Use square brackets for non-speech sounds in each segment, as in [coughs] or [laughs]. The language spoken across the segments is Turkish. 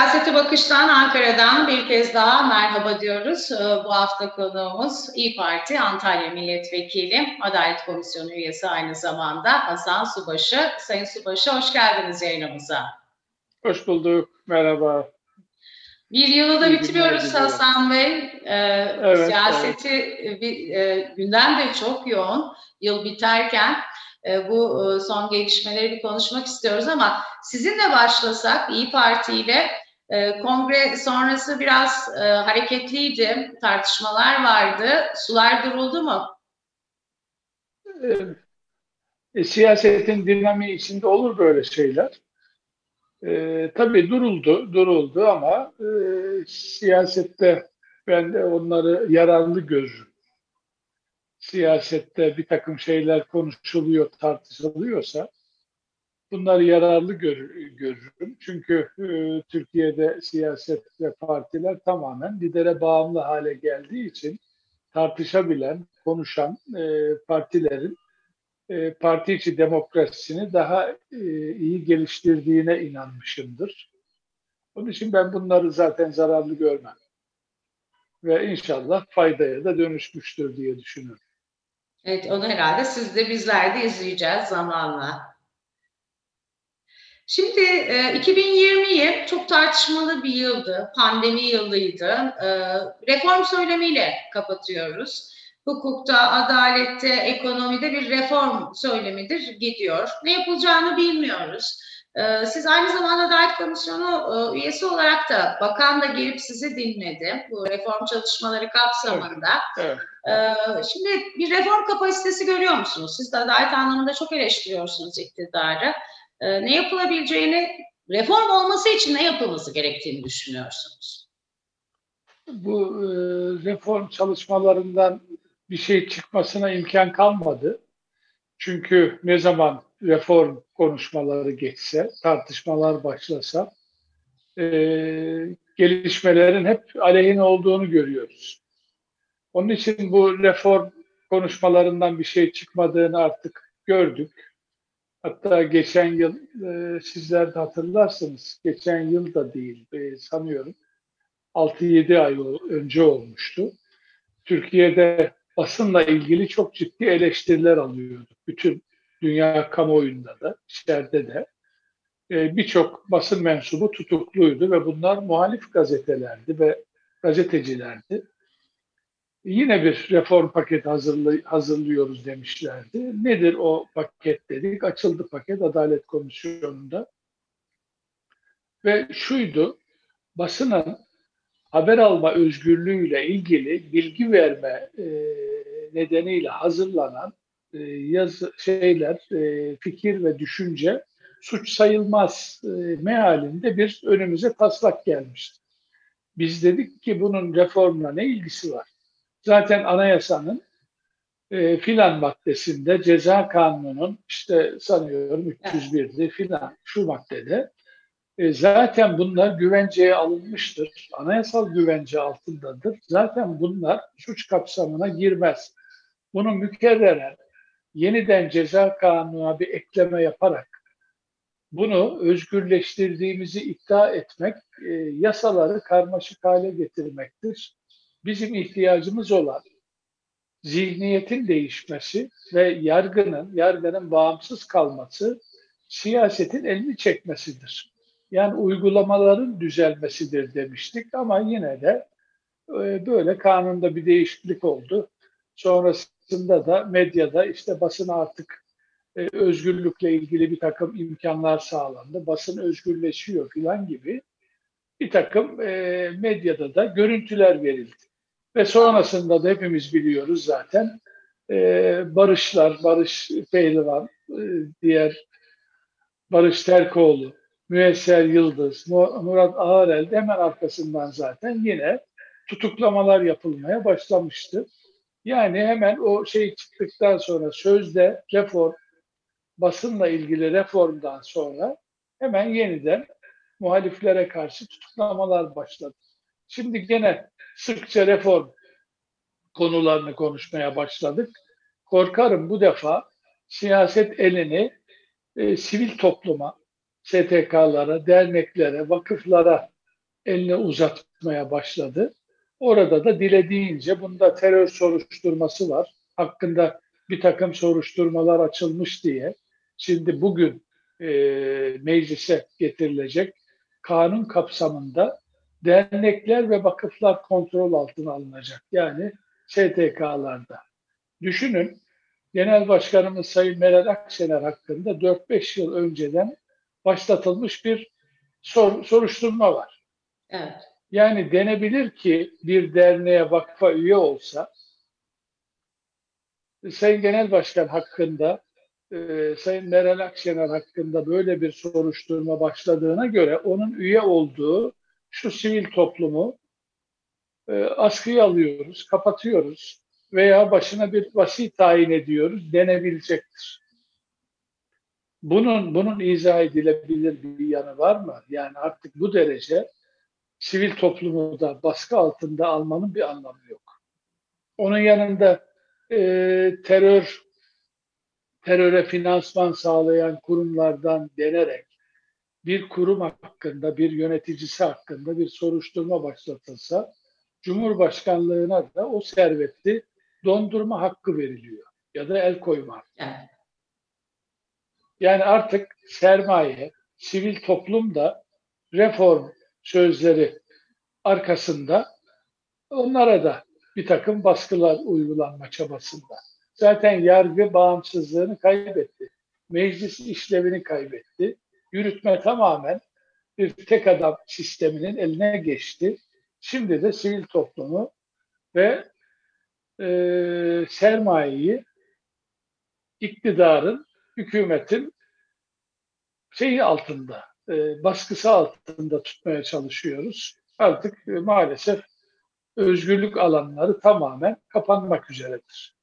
Siyaseti Bakış'tan Ankara'dan bir kez daha merhaba diyoruz. Ee, bu hafta konuğumuz İyi Parti Antalya Milletvekili, Adalet Komisyonu üyesi aynı zamanda Hasan Subaşı. Sayın Subaşı hoş geldiniz yayınımıza. Hoş bulduk, merhaba. Bir yılı da bitiriyoruz Hasan Bey. Ee, evet, siyaseti evet. Bir, e, gündem de çok yoğun. Yıl biterken e, bu e, son gelişmeleri bir konuşmak istiyoruz ama sizinle başlasak İyi Parti ile e, kongre sonrası biraz hareketliydi, tartışmalar vardı. Sular duruldu mu? E, siyasetin dinamiği içinde olur böyle şeyler. E, tabii duruldu, duruldu ama e, siyasette ben de onları yararlı görürüm siyasette bir takım şeyler konuşuluyor, tartışılıyorsa bunları yararlı gör, görürüm. Çünkü e, Türkiye'de siyaset ve partiler tamamen lidere bağımlı hale geldiği için tartışabilen, konuşan e, partilerin e, parti içi demokrasisini daha e, iyi geliştirdiğine inanmışımdır. Onun için ben bunları zaten zararlı görmem. Ve inşallah faydaya da dönüşmüştür diye düşünüyorum. Evet onu herhalde siz de bizler de izleyeceğiz zamanla. Şimdi e, 2020 çok tartışmalı bir yıldı, pandemi yılıydı. E, reform söylemiyle kapatıyoruz. Hukukta, adalette, ekonomide bir reform söylemidir gidiyor. Ne yapılacağını bilmiyoruz. Ee, siz aynı zamanda Adalet Komisyonu e, üyesi olarak da bakan da gelip sizi dinledi bu reform çalışmaları kapsamında. Evet, evet. Şimdi bir reform kapasitesi görüyor musunuz? Siz de adalet anlamında çok eleştiriyorsunuz iktidarı. Ee, ne yapılabileceğini, reform olması için ne yapılması gerektiğini düşünüyorsunuz? Bu e, reform çalışmalarından bir şey çıkmasına imkan kalmadı. Çünkü ne zaman reform konuşmaları geçse, tartışmalar başlasa e, gelişmelerin hep aleyhine olduğunu görüyoruz. Onun için bu reform konuşmalarından bir şey çıkmadığını artık gördük. Hatta geçen yıl e, sizler de hatırlarsınız, geçen yıl da değil e, sanıyorum 6-7 ay önce olmuştu. Türkiye'de basınla ilgili çok ciddi eleştiriler alıyorduk. Bütün dünya kamuoyunda da, içeride de e, birçok basın mensubu tutukluydu ve bunlar muhalif gazetelerdi ve gazetecilerdi. Yine bir reform paketi hazırlı, hazırlıyoruz demişlerdi. Nedir o paket dedik? Açıldı paket Adalet Komisyonu'nda. Ve şuydu, basının haber alma özgürlüğüyle ilgili bilgi verme e, nedeniyle hazırlanan e, yazı şeyler, e, fikir ve düşünce suç sayılmaz e, mealinde bir önümüze taslak gelmişti. Biz dedik ki bunun reformla ne ilgisi var? Zaten anayasanın e, filan maddesinde ceza kanununun işte sanıyorum 301'di filan şu maddede e, zaten bunlar güvenceye alınmıştır. Anayasal güvence altındadır. Zaten bunlar suç kapsamına girmez. Bunu mükerreren yeniden ceza kanununa bir ekleme yaparak bunu özgürleştirdiğimizi iddia etmek e, yasaları karmaşık hale getirmektir. Bizim ihtiyacımız olan zihniyetin değişmesi ve yargının, yargının bağımsız kalması siyasetin elini çekmesidir. Yani uygulamaların düzelmesidir demiştik ama yine de e, böyle kanunda bir değişiklik oldu. Sonrasında da medyada işte basın artık e, özgürlükle ilgili bir takım imkanlar sağlandı. Basın özgürleşiyor filan gibi bir takım e, medyada da görüntüler verildi. Ve sonrasında da hepimiz biliyoruz zaten Barışlar, Barış Pehlivan, diğer Barış Terkoğlu, Müesser Yıldız, Murat Ağarel hemen arkasından zaten yine tutuklamalar yapılmaya başlamıştı. Yani hemen o şey çıktıktan sonra sözde reform, basınla ilgili reformdan sonra hemen yeniden muhaliflere karşı tutuklamalar başladı. Şimdi gene sıkça reform konularını konuşmaya başladık. Korkarım bu defa siyaset elini e, sivil topluma, STK'lara, derneklere, vakıflara elini uzatmaya başladı. Orada da dilediğince bunda terör soruşturması var. Hakkında bir takım soruşturmalar açılmış diye. Şimdi bugün e, meclise getirilecek kanun kapsamında dernekler ve vakıflar kontrol altına alınacak. Yani STK'larda. Düşünün Genel Başkanımız Sayın Meral Akşener hakkında 4-5 yıl önceden başlatılmış bir sor, soruşturma var. Evet. Yani denebilir ki bir derneğe vakfa üye olsa Sayın Genel Başkan hakkında e, Sayın Meral Akşener hakkında böyle bir soruşturma başladığına göre onun üye olduğu şu sivil toplumu e, askıya alıyoruz, kapatıyoruz veya başına bir vasi tayin ediyoruz denebilecektir. Bunun bunun izah edilebilir bir yanı var mı? Yani artık bu derece sivil toplumu da baskı altında almanın bir anlamı yok. Onun yanında e, terör teröre finansman sağlayan kurumlardan denerek bir kurum hakkında, bir yöneticisi hakkında bir soruşturma başlatılsa Cumhurbaşkanlığına da o serveti dondurma hakkı veriliyor ya da el koyma. Evet. Yani artık sermaye, sivil toplum da reform sözleri arkasında onlara da bir takım baskılar uygulanma çabasında. Zaten yargı bağımsızlığını kaybetti. Meclis işlevini kaybetti. Yürütme tamamen bir tek adam sisteminin eline geçti. Şimdi de sivil toplumu ve e, sermayeyi iktidarın, hükümetin şeyi altında, e, baskısı altında tutmaya çalışıyoruz. Artık e, maalesef özgürlük alanları tamamen kapanmak üzeredir.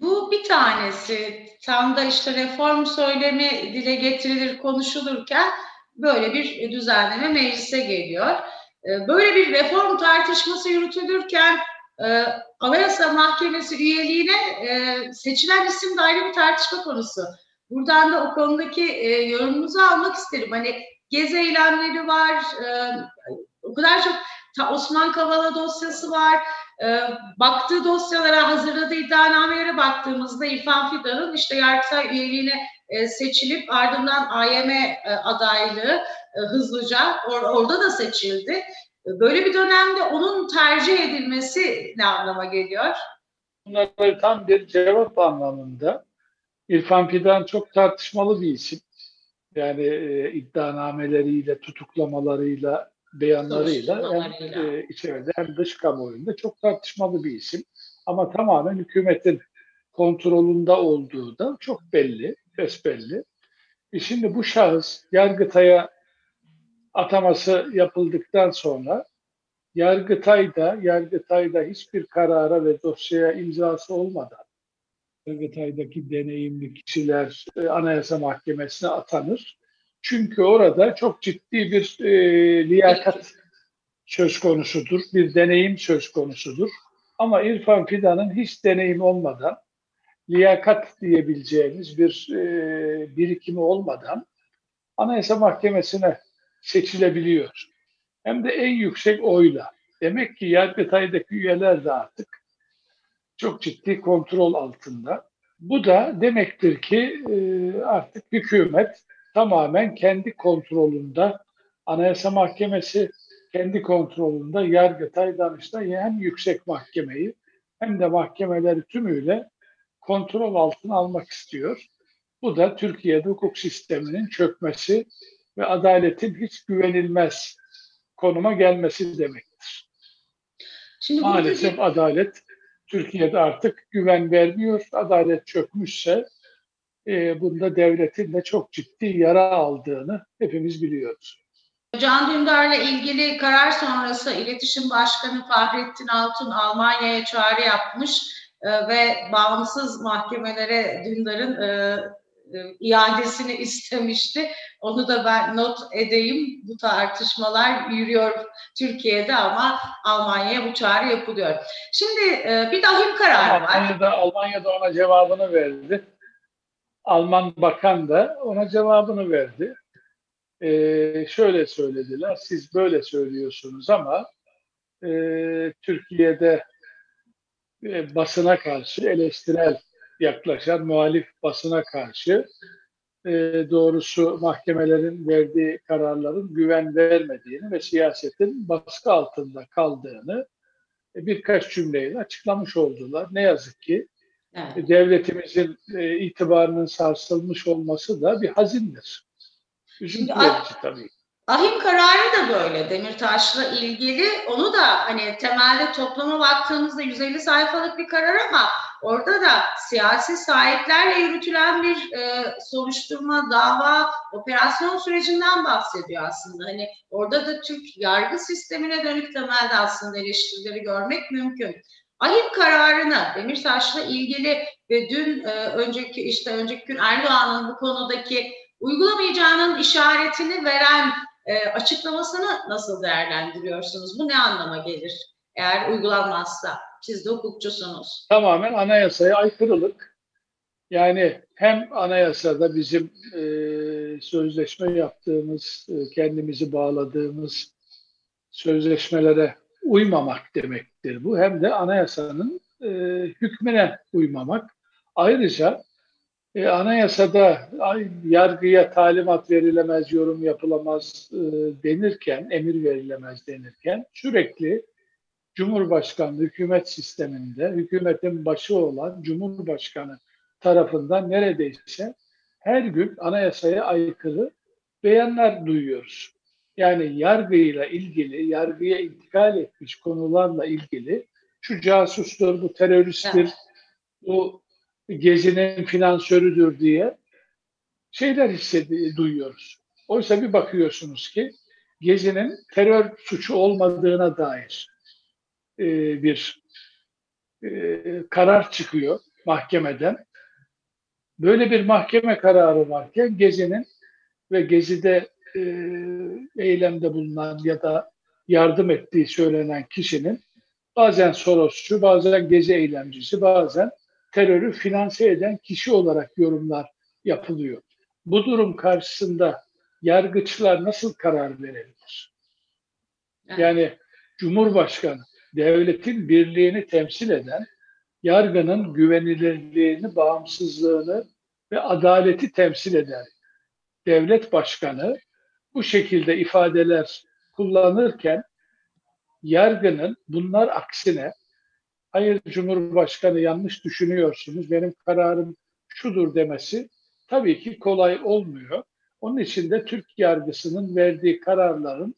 Bu bir tanesi. Tam da işte reform söylemi dile getirilir, konuşulurken böyle bir düzenleme meclise geliyor. Ee, böyle bir reform tartışması yürütülürken e, Anayasa Mahkemesi üyeliğine e, seçilen isim de ayrı bir tartışma konusu. Buradan da o konudaki e, yorumunuzu almak isterim. Hani gezi eylemleri var, o kadar çok Osman Kavala dosyası var. E, baktığı dosyalara, hazırladığı iddianamelere baktığımızda İrfan Fidan'ın işte Yargıtay üyeliğine e, seçilip ardından AYM e, adaylığı e, hızlıca or, orada da seçildi. Böyle bir dönemde onun tercih edilmesi ne anlama geliyor? Bunlar tam bir cevap anlamında. İrfan Fidan çok tartışmalı bir isim. Yani e, iddianameleriyle, tutuklamalarıyla, beyanlarıyla hem e, içeride hem dış kamuoyunda çok tartışmalı bir isim. Ama tamamen hükümetin kontrolünde olduğu da çok belli, besbelli. E şimdi bu şahıs Yargıtay'a ataması yapıldıktan sonra Yargıtay'da, Yargıtay'da hiçbir karara ve dosyaya imzası olmadan Yargıtay'daki deneyimli kişiler e, Anayasa Mahkemesi'ne atanır. Çünkü orada çok ciddi bir e, liyakat söz konusudur, bir deneyim söz konusudur. Ama İrfan Fidan'ın hiç deneyim olmadan, liyakat diyebileceğimiz bir e, birikimi olmadan Anayasa Mahkemesi'ne seçilebiliyor. Hem de en yüksek oyla. Demek ki Yargıtay'daki üyeler de artık çok ciddi kontrol altında. Bu da demektir ki e, artık hükümet tamamen kendi kontrolünde Anayasa Mahkemesi kendi kontrolünde Yargıtay, Danıştay hem yüksek mahkemeyi hem de mahkemeleri tümüyle kontrol altına almak istiyor. Bu da Türkiye'de hukuk sisteminin çökmesi ve adaletin hiç güvenilmez konuma gelmesi demektir. Şimdi Maalesef buradaki... adalet Türkiye'de artık güven vermiyor. Adalet çökmüşse e, bunda devletin de çok ciddi yara aldığını hepimiz biliyoruz. Can Dündar'la ilgili karar sonrası İletişim Başkanı Fahrettin Altun Almanya'ya çağrı yapmış e, ve bağımsız mahkemelere Dündar'ın e, e, iadesini istemişti. Onu da ben not edeyim. Bu tartışmalar yürüyor Türkiye'de ama Almanya'ya bu çağrı yapılıyor. Şimdi bir dahil karar var. Almanya'da, Almanya'da ona cevabını verdi. Alman bakan da ona cevabını verdi. e, şöyle söylediler, siz böyle söylüyorsunuz ama e, Türkiye'de e, basına karşı eleştirel yaklaşan muhalif basına karşı e, doğrusu mahkemelerin verdiği kararların güven vermediğini ve siyasetin baskı altında kaldığını e, birkaç cümleyle açıklamış oldular. Ne yazık ki Evet. devletimizin e, itibarının sarsılmış olması da bir hazindir. Üzüntü verici tabii. Ahim kararı da böyle Demirtaş'la ilgili. Onu da hani temelde topluma baktığımızda 150 sayfalık bir karar ama orada da siyasi sahiplerle yürütülen bir e, soruşturma, dava, operasyon sürecinden bahsediyor aslında. Hani orada da Türk yargı sistemine dönük temelde aslında eleştirileri görmek mümkün. Ahim kararını Demirtaş'la ilgili ve dün e, önceki işte önceki gün Erdoğan'ın bu konudaki uygulamayacağının işaretini veren e, açıklamasını nasıl değerlendiriyorsunuz? Bu ne anlama gelir eğer uygulanmazsa? Siz de hukukçusunuz. Tamamen anayasaya aykırılık. Yani hem anayasada bizim e, sözleşme yaptığımız, e, kendimizi bağladığımız sözleşmelere uymamak demektir bu. Hem de anayasanın e, hükmüne uymamak. Ayrıca e, anayasada ay, yargıya talimat verilemez, yorum yapılamaz e, denirken, emir verilemez denirken sürekli Cumhurbaşkanlığı hükümet sisteminde hükümetin başı olan Cumhurbaşkanı tarafından neredeyse her gün anayasaya aykırı beyanlar duyuyoruz. Yani yargıyla ilgili, yargıya intikal etmiş konularla ilgili şu casustur, bu teröristtir, Evet. bu gezinin finansörüdür diye şeyler hissedi duyuyoruz. Oysa bir bakıyorsunuz ki gezinin terör suçu olmadığına dair e, bir e, karar çıkıyor mahkemeden. Böyle bir mahkeme kararı varken Gezi'nin ve Gezi'de e, eylemde bulunan ya da yardım ettiği söylenen kişinin bazen Sorosçu, bazen Gezi eylemcisi, bazen terörü finanse eden kişi olarak yorumlar yapılıyor. Bu durum karşısında yargıçlar nasıl karar verebilir? Yani Cumhurbaşkanı devletin birliğini temsil eden, yargının güvenilirliğini, bağımsızlığını ve adaleti temsil eden devlet başkanı bu şekilde ifadeler kullanırken yargının bunlar aksine hayır Cumhurbaşkanı yanlış düşünüyorsunuz, benim kararım şudur demesi tabii ki kolay olmuyor. Onun için de Türk yargısının verdiği kararların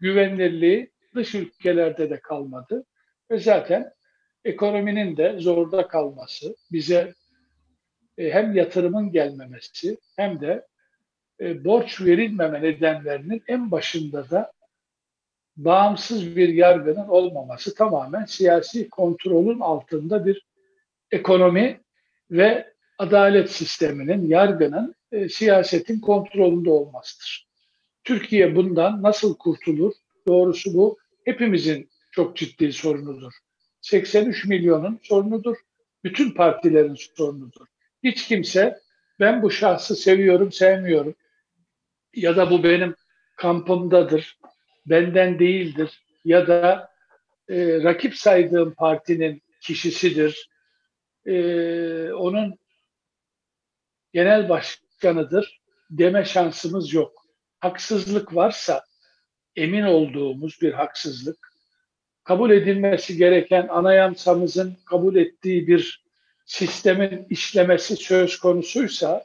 güvenilirliği dış ülkelerde de kalmadı. Ve zaten ekonominin de zorda kalması, bize e, hem yatırımın gelmemesi hem de e, borç verilmeme nedenlerinin en başında da bağımsız bir yargının olmaması tamamen siyasi kontrolün altında bir ekonomi ve adalet sisteminin, yargının, e, siyasetin kontrolünde olmasıdır. Türkiye bundan nasıl kurtulur? Doğrusu bu hepimizin çok ciddi sorunudur. 83 milyonun sorunudur. Bütün partilerin sorunudur. Hiç kimse ben bu şahsı seviyorum, sevmiyorum ya da bu benim kampımdadır, benden değildir ya da e, rakip saydığım partinin kişisidir, e, onun genel başkanıdır deme şansımız yok. Haksızlık varsa emin olduğumuz bir haksızlık, kabul edilmesi gereken anayasamızın kabul ettiği bir sistemin işlemesi söz konusuysa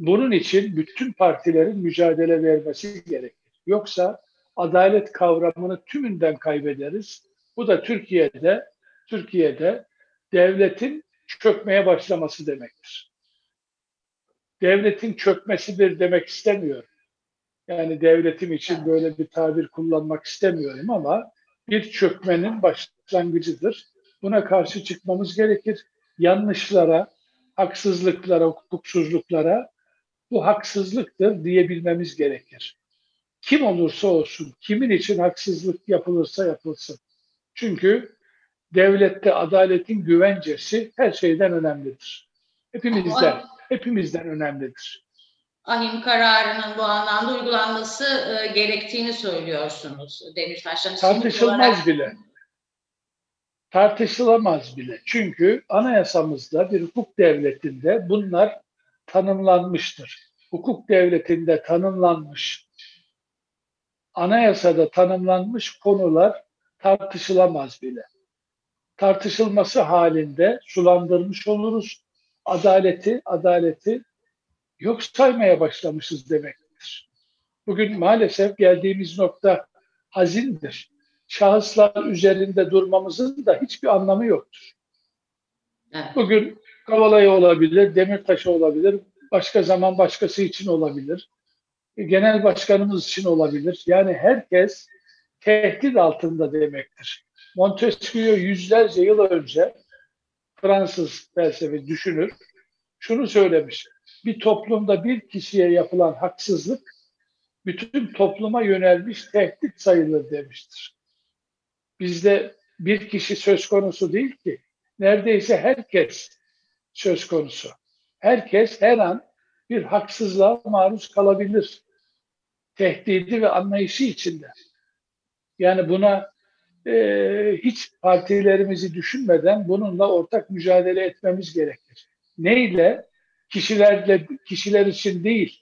bunun için bütün partilerin mücadele vermesi gerekir. Yoksa adalet kavramını tümünden kaybederiz. Bu da Türkiye'de Türkiye'de devletin çökmeye başlaması demektir. Devletin çökmesidir demek istemiyorum. Yani devletim için böyle bir tabir kullanmak istemiyorum ama bir çökmenin başlangıcıdır. Buna karşı çıkmamız gerekir. Yanlışlara, haksızlıklara, hukuksuzluklara bu haksızlıktır diyebilmemiz gerekir. Kim olursa olsun, kimin için haksızlık yapılırsa yapılsın. Çünkü devlette adaletin güvencesi her şeyden önemlidir. Hepimizden, hepimizden önemlidir. ahim kararının bu anlamda uygulanması e, gerektiğini söylüyorsunuz Demirtaş'tan. Tartışılmaz olarak... bile. Tartışılamaz bile. Çünkü anayasamızda bir hukuk devletinde bunlar tanımlanmıştır. Hukuk devletinde tanımlanmış, anayasada tanımlanmış konular tartışılamaz bile. Tartışılması halinde sulandırmış oluruz. Adaleti, adaleti yok saymaya başlamışız demektir. Bugün maalesef geldiğimiz nokta hazindir. Şahıslar üzerinde durmamızın da hiçbir anlamı yoktur. Bugün Kavala'yı olabilir, Demirtaş'ı olabilir, başka zaman başkası için olabilir, genel başkanımız için olabilir. Yani herkes tehdit altında demektir. Montesquieu yüzlerce yıl önce Fransız felsefe düşünür şunu söylemiş bir toplumda bir kişiye yapılan haksızlık bütün topluma yönelmiş tehdit sayılır demiştir. Bizde bir kişi söz konusu değil ki. Neredeyse herkes söz konusu. Herkes her an bir haksızlığa maruz kalabilir. Tehdidi ve anlayışı içinde. Yani buna e, hiç partilerimizi düşünmeden bununla ortak mücadele etmemiz gerekir. Neyle? kişilerle kişiler için değil,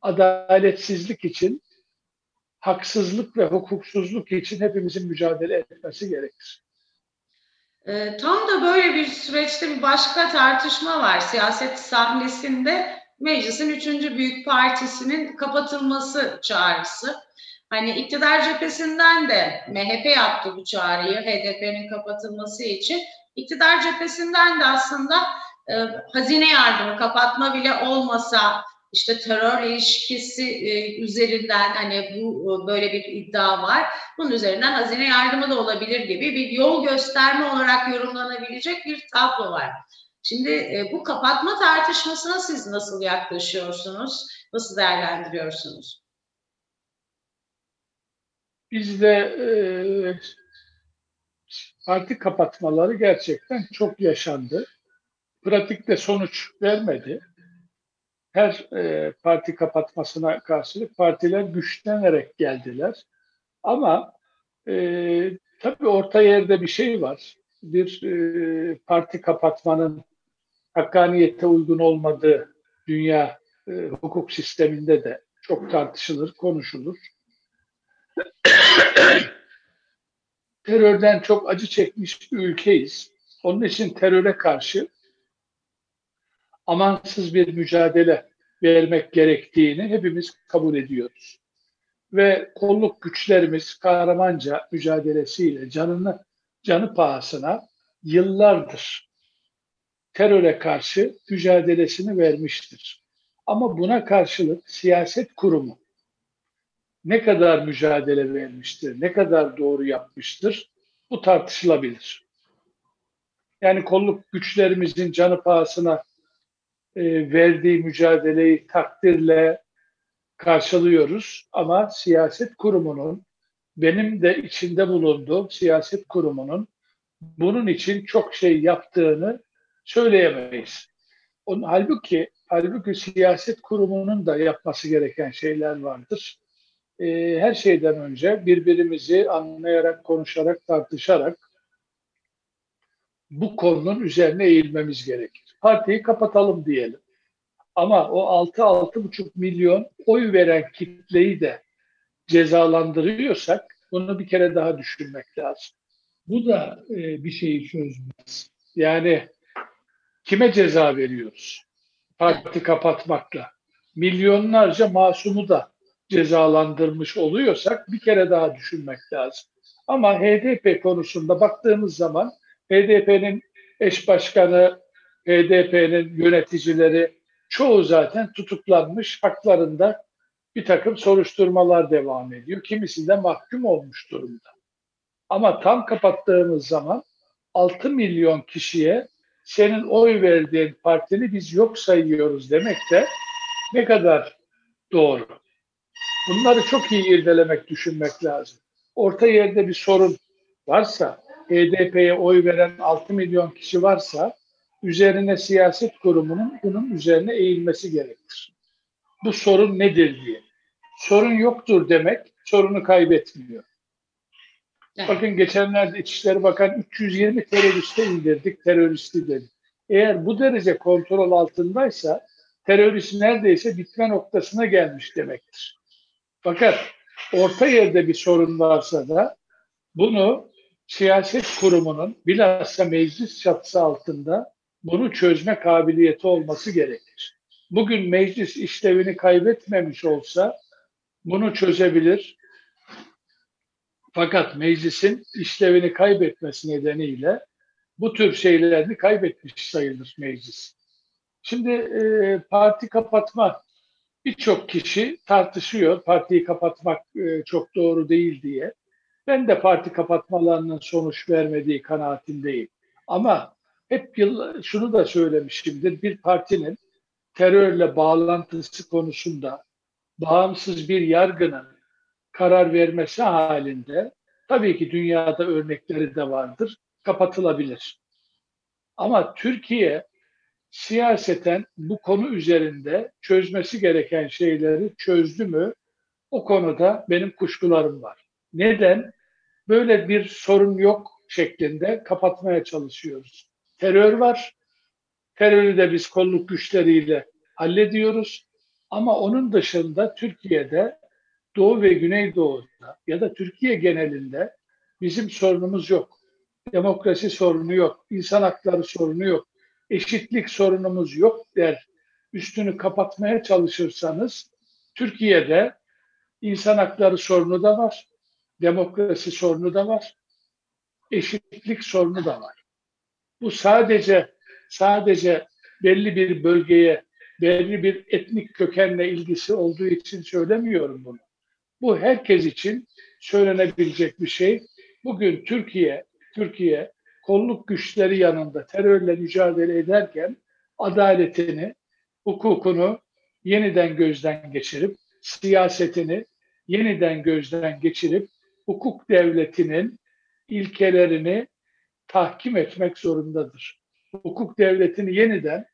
adaletsizlik için, haksızlık ve hukuksuzluk için hepimizin mücadele etmesi gerekir. E, tam da böyle bir süreçte bir başka tartışma var siyaset sahnesinde meclisin üçüncü büyük partisinin kapatılması çağrısı. Hani iktidar cephesinden de MHP yaptı bu çağrıyı HDP'nin kapatılması için. İktidar cephesinden de aslında e, hazine yardımı kapatma bile olmasa işte terör ilişkisi e, üzerinden hani bu e, böyle bir iddia var. Bunun üzerinden hazine yardımı da olabilir gibi bir yol gösterme olarak yorumlanabilecek bir tablo var. Şimdi e, bu kapatma tartışmasına siz nasıl yaklaşıyorsunuz? Nasıl değerlendiriyorsunuz? Bizde e, parti kapatmaları gerçekten çok yaşandı pratikte sonuç vermedi. Her e, parti kapatmasına karşılık partiler güçlenerek geldiler. Ama e, tabii orta yerde bir şey var. Bir e, parti kapatmanın hakkaniyete uygun olmadığı dünya e, hukuk sisteminde de çok tartışılır, konuşulur. [coughs] Terörden çok acı çekmiş bir ülkeyiz. Onun için teröre karşı amansız bir mücadele vermek gerektiğini hepimiz kabul ediyoruz. Ve kolluk güçlerimiz kahramanca mücadelesiyle canını canı pahasına yıllardır teröre karşı mücadelesini vermiştir. Ama buna karşılık siyaset kurumu ne kadar mücadele vermiştir, ne kadar doğru yapmıştır bu tartışılabilir. Yani kolluk güçlerimizin canı pahasına e, verdiği mücadeleyi takdirle karşılıyoruz. Ama siyaset kurumunun, benim de içinde bulunduğum siyaset kurumunun bunun için çok şey yaptığını söyleyemeyiz. Onun, halbuki, halbuki siyaset kurumunun da yapması gereken şeyler vardır. E, her şeyden önce birbirimizi anlayarak, konuşarak, tartışarak bu konunun üzerine eğilmemiz gerekir partiyi kapatalım diyelim. Ama o 6-6,5 milyon oy veren kitleyi de cezalandırıyorsak bunu bir kere daha düşünmek lazım. Bu da e, bir şeyi çözmez. Yani kime ceza veriyoruz? Parti kapatmakla. Milyonlarca masumu da cezalandırmış oluyorsak bir kere daha düşünmek lazım. Ama HDP konusunda baktığımız zaman HDP'nin eş başkanı HDP'nin yöneticileri çoğu zaten tutuklanmış, haklarında bir takım soruşturmalar devam ediyor. Kimisi de mahkum olmuş durumda. Ama tam kapattığımız zaman 6 milyon kişiye senin oy verdiğin partini biz yok sayıyoruz demek de ne kadar doğru. Bunları çok iyi irdelemek, düşünmek lazım. Orta yerde bir sorun varsa, HDP'ye oy veren 6 milyon kişi varsa üzerine siyaset kurumunun bunun üzerine eğilmesi gerekir. bu sorun nedir diye. Sorun yoktur demek sorunu kaybetmiyor. Evet. Bakın geçenlerde İçişleri Bakan 320 teröriste indirdik, teröristi dedi. Eğer bu derece kontrol altındaysa terörist neredeyse bitme noktasına gelmiş demektir. Fakat orta yerde bir sorun varsa da bunu siyaset kurumunun bilhassa meclis çatısı altında bunu çözme kabiliyeti olması gerekir. Bugün meclis işlevini kaybetmemiş olsa bunu çözebilir. Fakat meclisin işlevini kaybetmesi nedeniyle bu tür şeylerini kaybetmiş sayılır meclis. Şimdi e, parti kapatma birçok kişi tartışıyor. Partiyi kapatmak e, çok doğru değil diye. Ben de parti kapatmalarının sonuç vermediği kanaatindeyim. Ama hep yıl, şunu da söylemişimdir. Bir partinin terörle bağlantısı konusunda bağımsız bir yargının karar vermesi halinde tabii ki dünyada örnekleri de vardır. Kapatılabilir. Ama Türkiye siyaseten bu konu üzerinde çözmesi gereken şeyleri çözdü mü? O konuda benim kuşkularım var. Neden? Böyle bir sorun yok şeklinde kapatmaya çalışıyoruz. Terör var. Terörü de biz kolluk güçleriyle hallediyoruz. Ama onun dışında Türkiye'de Doğu ve Güneydoğu'da ya da Türkiye genelinde bizim sorunumuz yok. Demokrasi sorunu yok, insan hakları sorunu yok, eşitlik sorunumuz yok der. Üstünü kapatmaya çalışırsanız Türkiye'de insan hakları sorunu da var, demokrasi sorunu da var, eşitlik sorunu da var. Bu sadece sadece belli bir bölgeye, belli bir etnik kökenle ilgisi olduğu için söylemiyorum bunu. Bu herkes için söylenebilecek bir şey. Bugün Türkiye, Türkiye kolluk güçleri yanında terörle mücadele ederken adaletini, hukukunu yeniden gözden geçirip, siyasetini yeniden gözden geçirip, hukuk devletinin ilkelerini tahkim etmek zorundadır. Hukuk devletini yeniden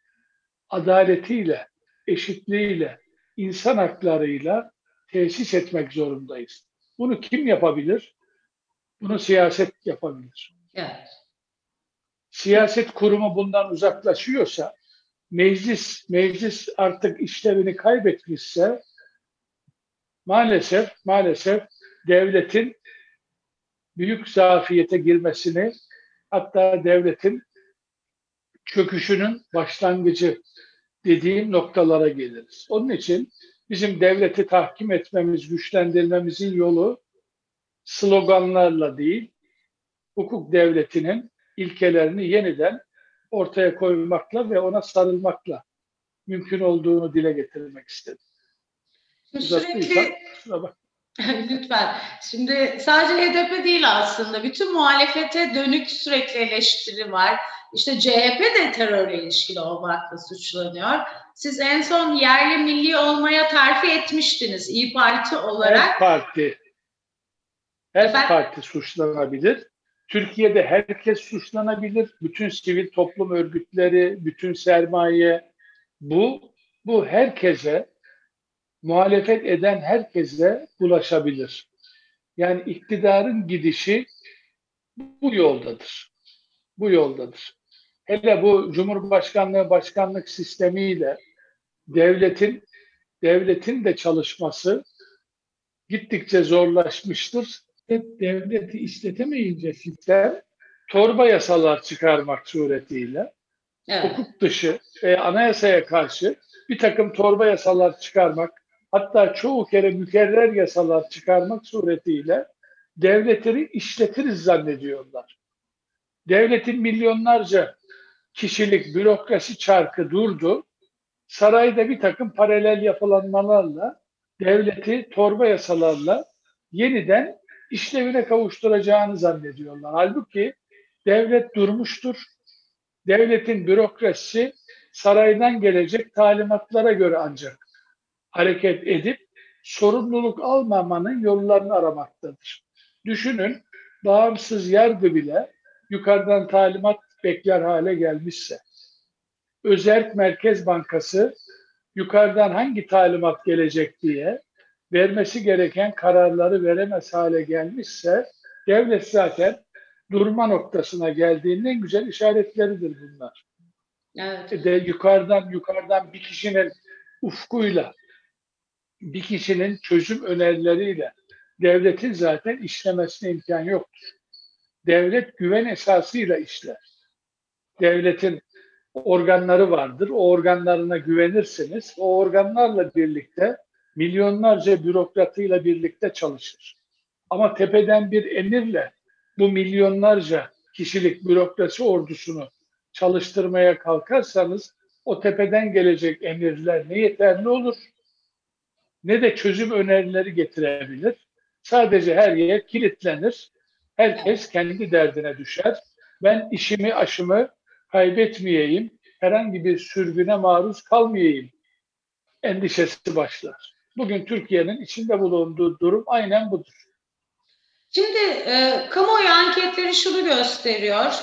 adaletiyle, eşitliğiyle, insan haklarıyla tesis etmek zorundayız. Bunu kim yapabilir? Bunu siyaset yapabilir. Evet. Siyaset kurumu bundan uzaklaşıyorsa, meclis meclis artık işlevini kaybetmişse maalesef maalesef devletin büyük zafiyete girmesini hatta devletin çöküşünün başlangıcı dediğim noktalara geliriz. Onun için bizim devleti tahkim etmemiz, güçlendirmemizin yolu sloganlarla değil, hukuk devletinin ilkelerini yeniden ortaya koymakla ve ona sarılmakla mümkün olduğunu dile getirmek istedim. Sürekli [laughs] Lütfen. Şimdi sadece HDP değil aslında. Bütün muhalefete dönük sürekli eleştiri var. İşte CHP de terörle ilişkili olmakla suçlanıyor. Siz en son yerli milli olmaya terfi etmiştiniz İyi Parti olarak. Her parti. Her Efendim? parti suçlanabilir. Türkiye'de herkes suçlanabilir. Bütün sivil toplum örgütleri, bütün sermaye bu bu herkese muhalefet eden herkese ulaşabilir. Yani iktidarın gidişi bu yoldadır. Bu yoldadır. Hele bu Cumhurbaşkanlığı başkanlık sistemiyle devletin devletin de çalışması gittikçe zorlaşmıştır. Devleti işletemeyince sistem torba yasalar çıkarmak suretiyle evet. hukuk dışı ve anayasaya karşı bir takım torba yasalar çıkarmak hatta çoğu kere mükerrer yasalar çıkarmak suretiyle devletleri işletiriz zannediyorlar. Devletin milyonlarca kişilik bürokrasi çarkı durdu. Sarayda bir takım paralel yapılanmalarla devleti torba yasalarla yeniden işlevine kavuşturacağını zannediyorlar. Halbuki devlet durmuştur. Devletin bürokrasisi saraydan gelecek talimatlara göre ancak hareket edip sorumluluk almamanın yollarını aramaktadır. Düşünün bağımsız yargı bile yukarıdan talimat bekler hale gelmişse, Özerk Merkez Bankası yukarıdan hangi talimat gelecek diye vermesi gereken kararları veremez hale gelmişse devlet zaten durma noktasına geldiğinin güzel işaretleridir bunlar. Evet. E de yukarıdan yukarıdan bir kişinin ufkuyla bir kişinin çözüm önerileriyle devletin zaten işlemesine imkan yoktur. Devlet güven esasıyla işler. Devletin organları vardır. O organlarına güvenirsiniz. O organlarla birlikte milyonlarca bürokratıyla birlikte çalışır. Ama tepeden bir emirle bu milyonlarca kişilik bürokrasi ordusunu çalıştırmaya kalkarsanız o tepeden gelecek emirler ne yeterli olur ne de çözüm önerileri getirebilir. Sadece her yer kilitlenir. Herkes kendi derdine düşer. Ben işimi aşımı kaybetmeyeyim, herhangi bir sürgüne maruz kalmayayım endişesi başlar. Bugün Türkiye'nin içinde bulunduğu durum aynen budur. Şimdi e, kamuoyu anketleri şunu gösteriyor.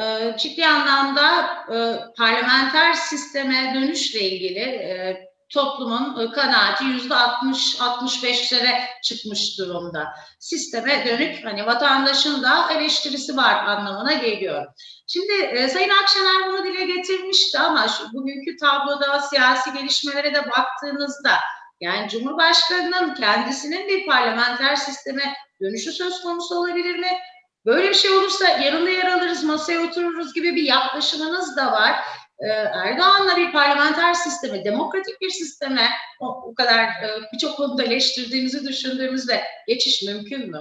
E, ciddi anlamda e, parlamenter sisteme dönüşle ilgili e, toplumun e, kanaati yüzde 60-65'lere çıkmış durumda. Sisteme dönük hani vatandaşın da eleştirisi var anlamına geliyor. Şimdi e, Sayın Akşener bunu dile getirmişti ama şu, bugünkü tabloda siyasi gelişmelere de baktığınızda yani Cumhurbaşkanı'nın kendisinin bir parlamenter sisteme dönüşü söz konusu olabilir mi? Böyle bir şey olursa yarında yer alırız, masaya otururuz gibi bir yaklaşımınız da var. Ee, Erdoğan'la bir parlamenter sisteme, demokratik bir sisteme o, o kadar e, birçok konuda eleştirdiğimizi düşündüğümüzde geçiş mümkün mü?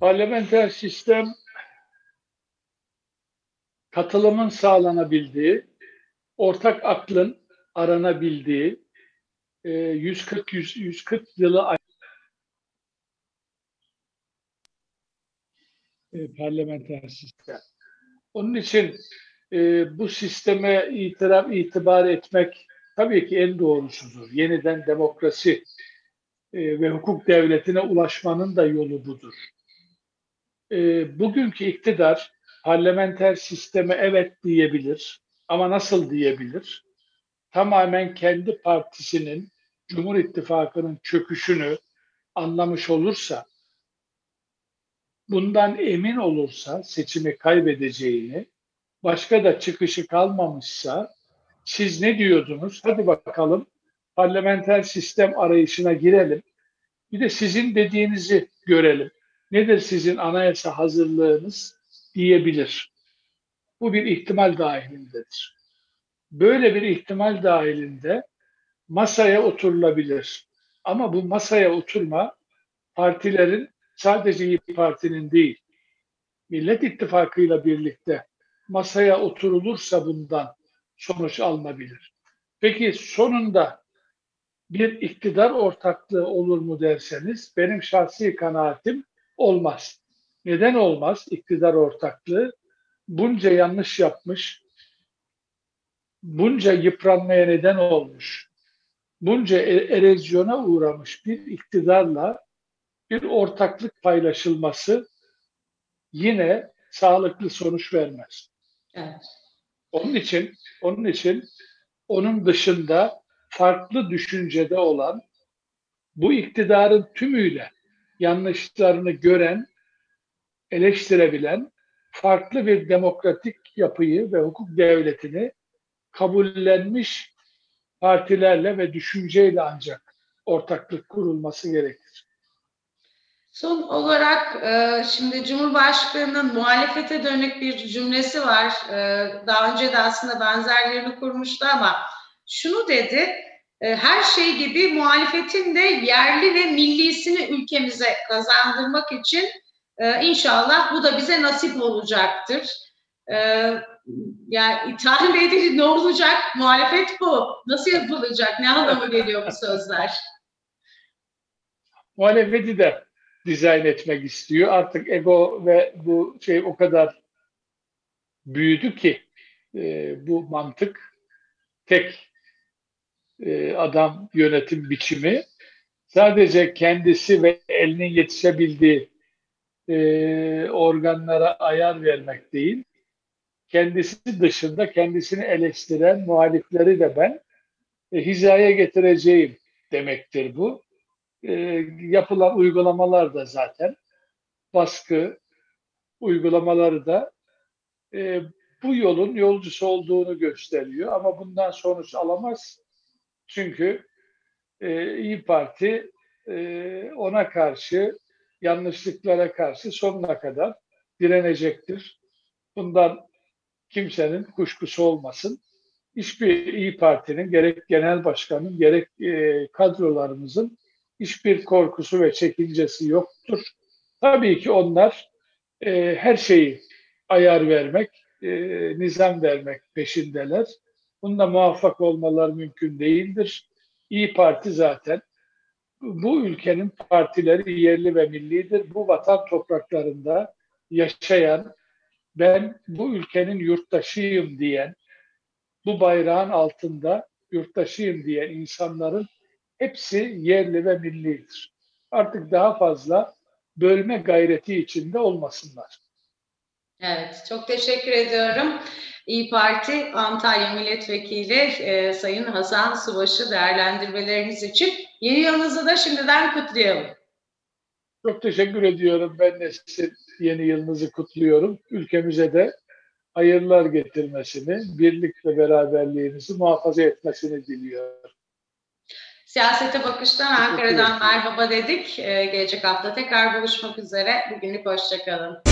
Parlamenter sistem katılımın sağlanabildiği, ortak aklın aranabildiği, 140 100, 140 yılı e, parlamenter sistem. Onun için e, bu sisteme itiraf, itibar etmek tabii ki en doğrusudur. Yeniden demokrasi e, ve hukuk devletine ulaşmanın da yolu budur. E, bugünkü iktidar parlamenter sisteme evet diyebilir ama nasıl diyebilir? Tamamen kendi partisinin Cumhur İttifakı'nın çöküşünü anlamış olursa bundan emin olursa seçimi kaybedeceğini, başka da çıkışı kalmamışsa siz ne diyordunuz? Hadi bakalım parlamenter sistem arayışına girelim. Bir de sizin dediğinizi görelim. Nedir sizin anayasa hazırlığınız diyebilir. Bu bir ihtimal dahilindedir. Böyle bir ihtimal dahilinde masaya oturulabilir. Ama bu masaya oturma partilerin sadece İyi Parti'nin değil, Millet İttifakı ile birlikte masaya oturulursa bundan sonuç alınabilir. Peki sonunda bir iktidar ortaklığı olur mu derseniz benim şahsi kanaatim olmaz. Neden olmaz iktidar ortaklığı? Bunca yanlış yapmış, bunca yıpranmaya neden olmuş, bunca e- erozyona uğramış bir iktidarla bir ortaklık paylaşılması yine sağlıklı sonuç vermez. Evet. Onun için onun için onun dışında farklı düşüncede olan bu iktidarın tümüyle yanlışlarını gören, eleştirebilen farklı bir demokratik yapıyı ve hukuk devletini kabullenmiş partilerle ve düşünceyle ancak ortaklık kurulması gerekir. Son olarak e, şimdi Cumhurbaşkanı'nın muhalefete dönük bir cümlesi var. E, daha önce de aslında benzerlerini kurmuştu ama şunu dedi, e, her şey gibi muhalefetin de yerli ve millisini ülkemize kazandırmak için inşallah bu da bize nasip olacaktır. Yani ithal edildi ne olacak? Muhalefet bu. Nasıl yapılacak? Ne anlamı geliyor bu sözler? Muhalefeti de dizayn etmek istiyor. Artık ego ve bu şey o kadar büyüdü ki e, bu mantık tek e, adam yönetim biçimi sadece kendisi ve elinin yetişebildiği e, organlara ayar vermek değil, kendisi dışında kendisini eleştiren muhalifleri de ben e, hizaya getireceğim demektir bu. E, yapılan uygulamalar da zaten baskı uygulamaları da e, bu yolun yolcusu olduğunu gösteriyor ama bundan sonuç alamaz. Çünkü e, İyi Parti e, ona karşı yanlışlıklara karşı sonuna kadar direnecektir. Bundan kimsenin kuşkusu olmasın. Hiçbir İyi Parti'nin gerek genel başkanın gerek e, kadrolarımızın hiçbir korkusu ve çekincesi yoktur. Tabii ki onlar e, her şeyi ayar vermek, e, nizam vermek peşindeler. Bunda muvaffak olmalar mümkün değildir. İyi Parti zaten bu ülkenin partileri yerli ve millidir. Bu vatan topraklarında yaşayan, ben bu ülkenin yurttaşıyım diyen, bu bayrağın altında yurttaşıyım diyen insanların hepsi yerli ve millidir. Artık daha fazla bölme gayreti içinde olmasınlar. Evet, çok teşekkür ediyorum. İyi Parti Antalya Milletvekili e, Sayın Hasan Subaşı değerlendirmeleriniz için. Yeni yılınızı da şimdiden kutlayalım. Çok teşekkür ediyorum. Ben de sizin yeni yılınızı kutluyorum. Ülkemize de hayırlar getirmesini, birlik ve beraberliğinizi muhafaza etmesini diliyorum. Siyasete Bakış'tan Ankara'dan merhaba dedik. Ee, gelecek hafta tekrar buluşmak üzere. Bugünlük hoşçakalın.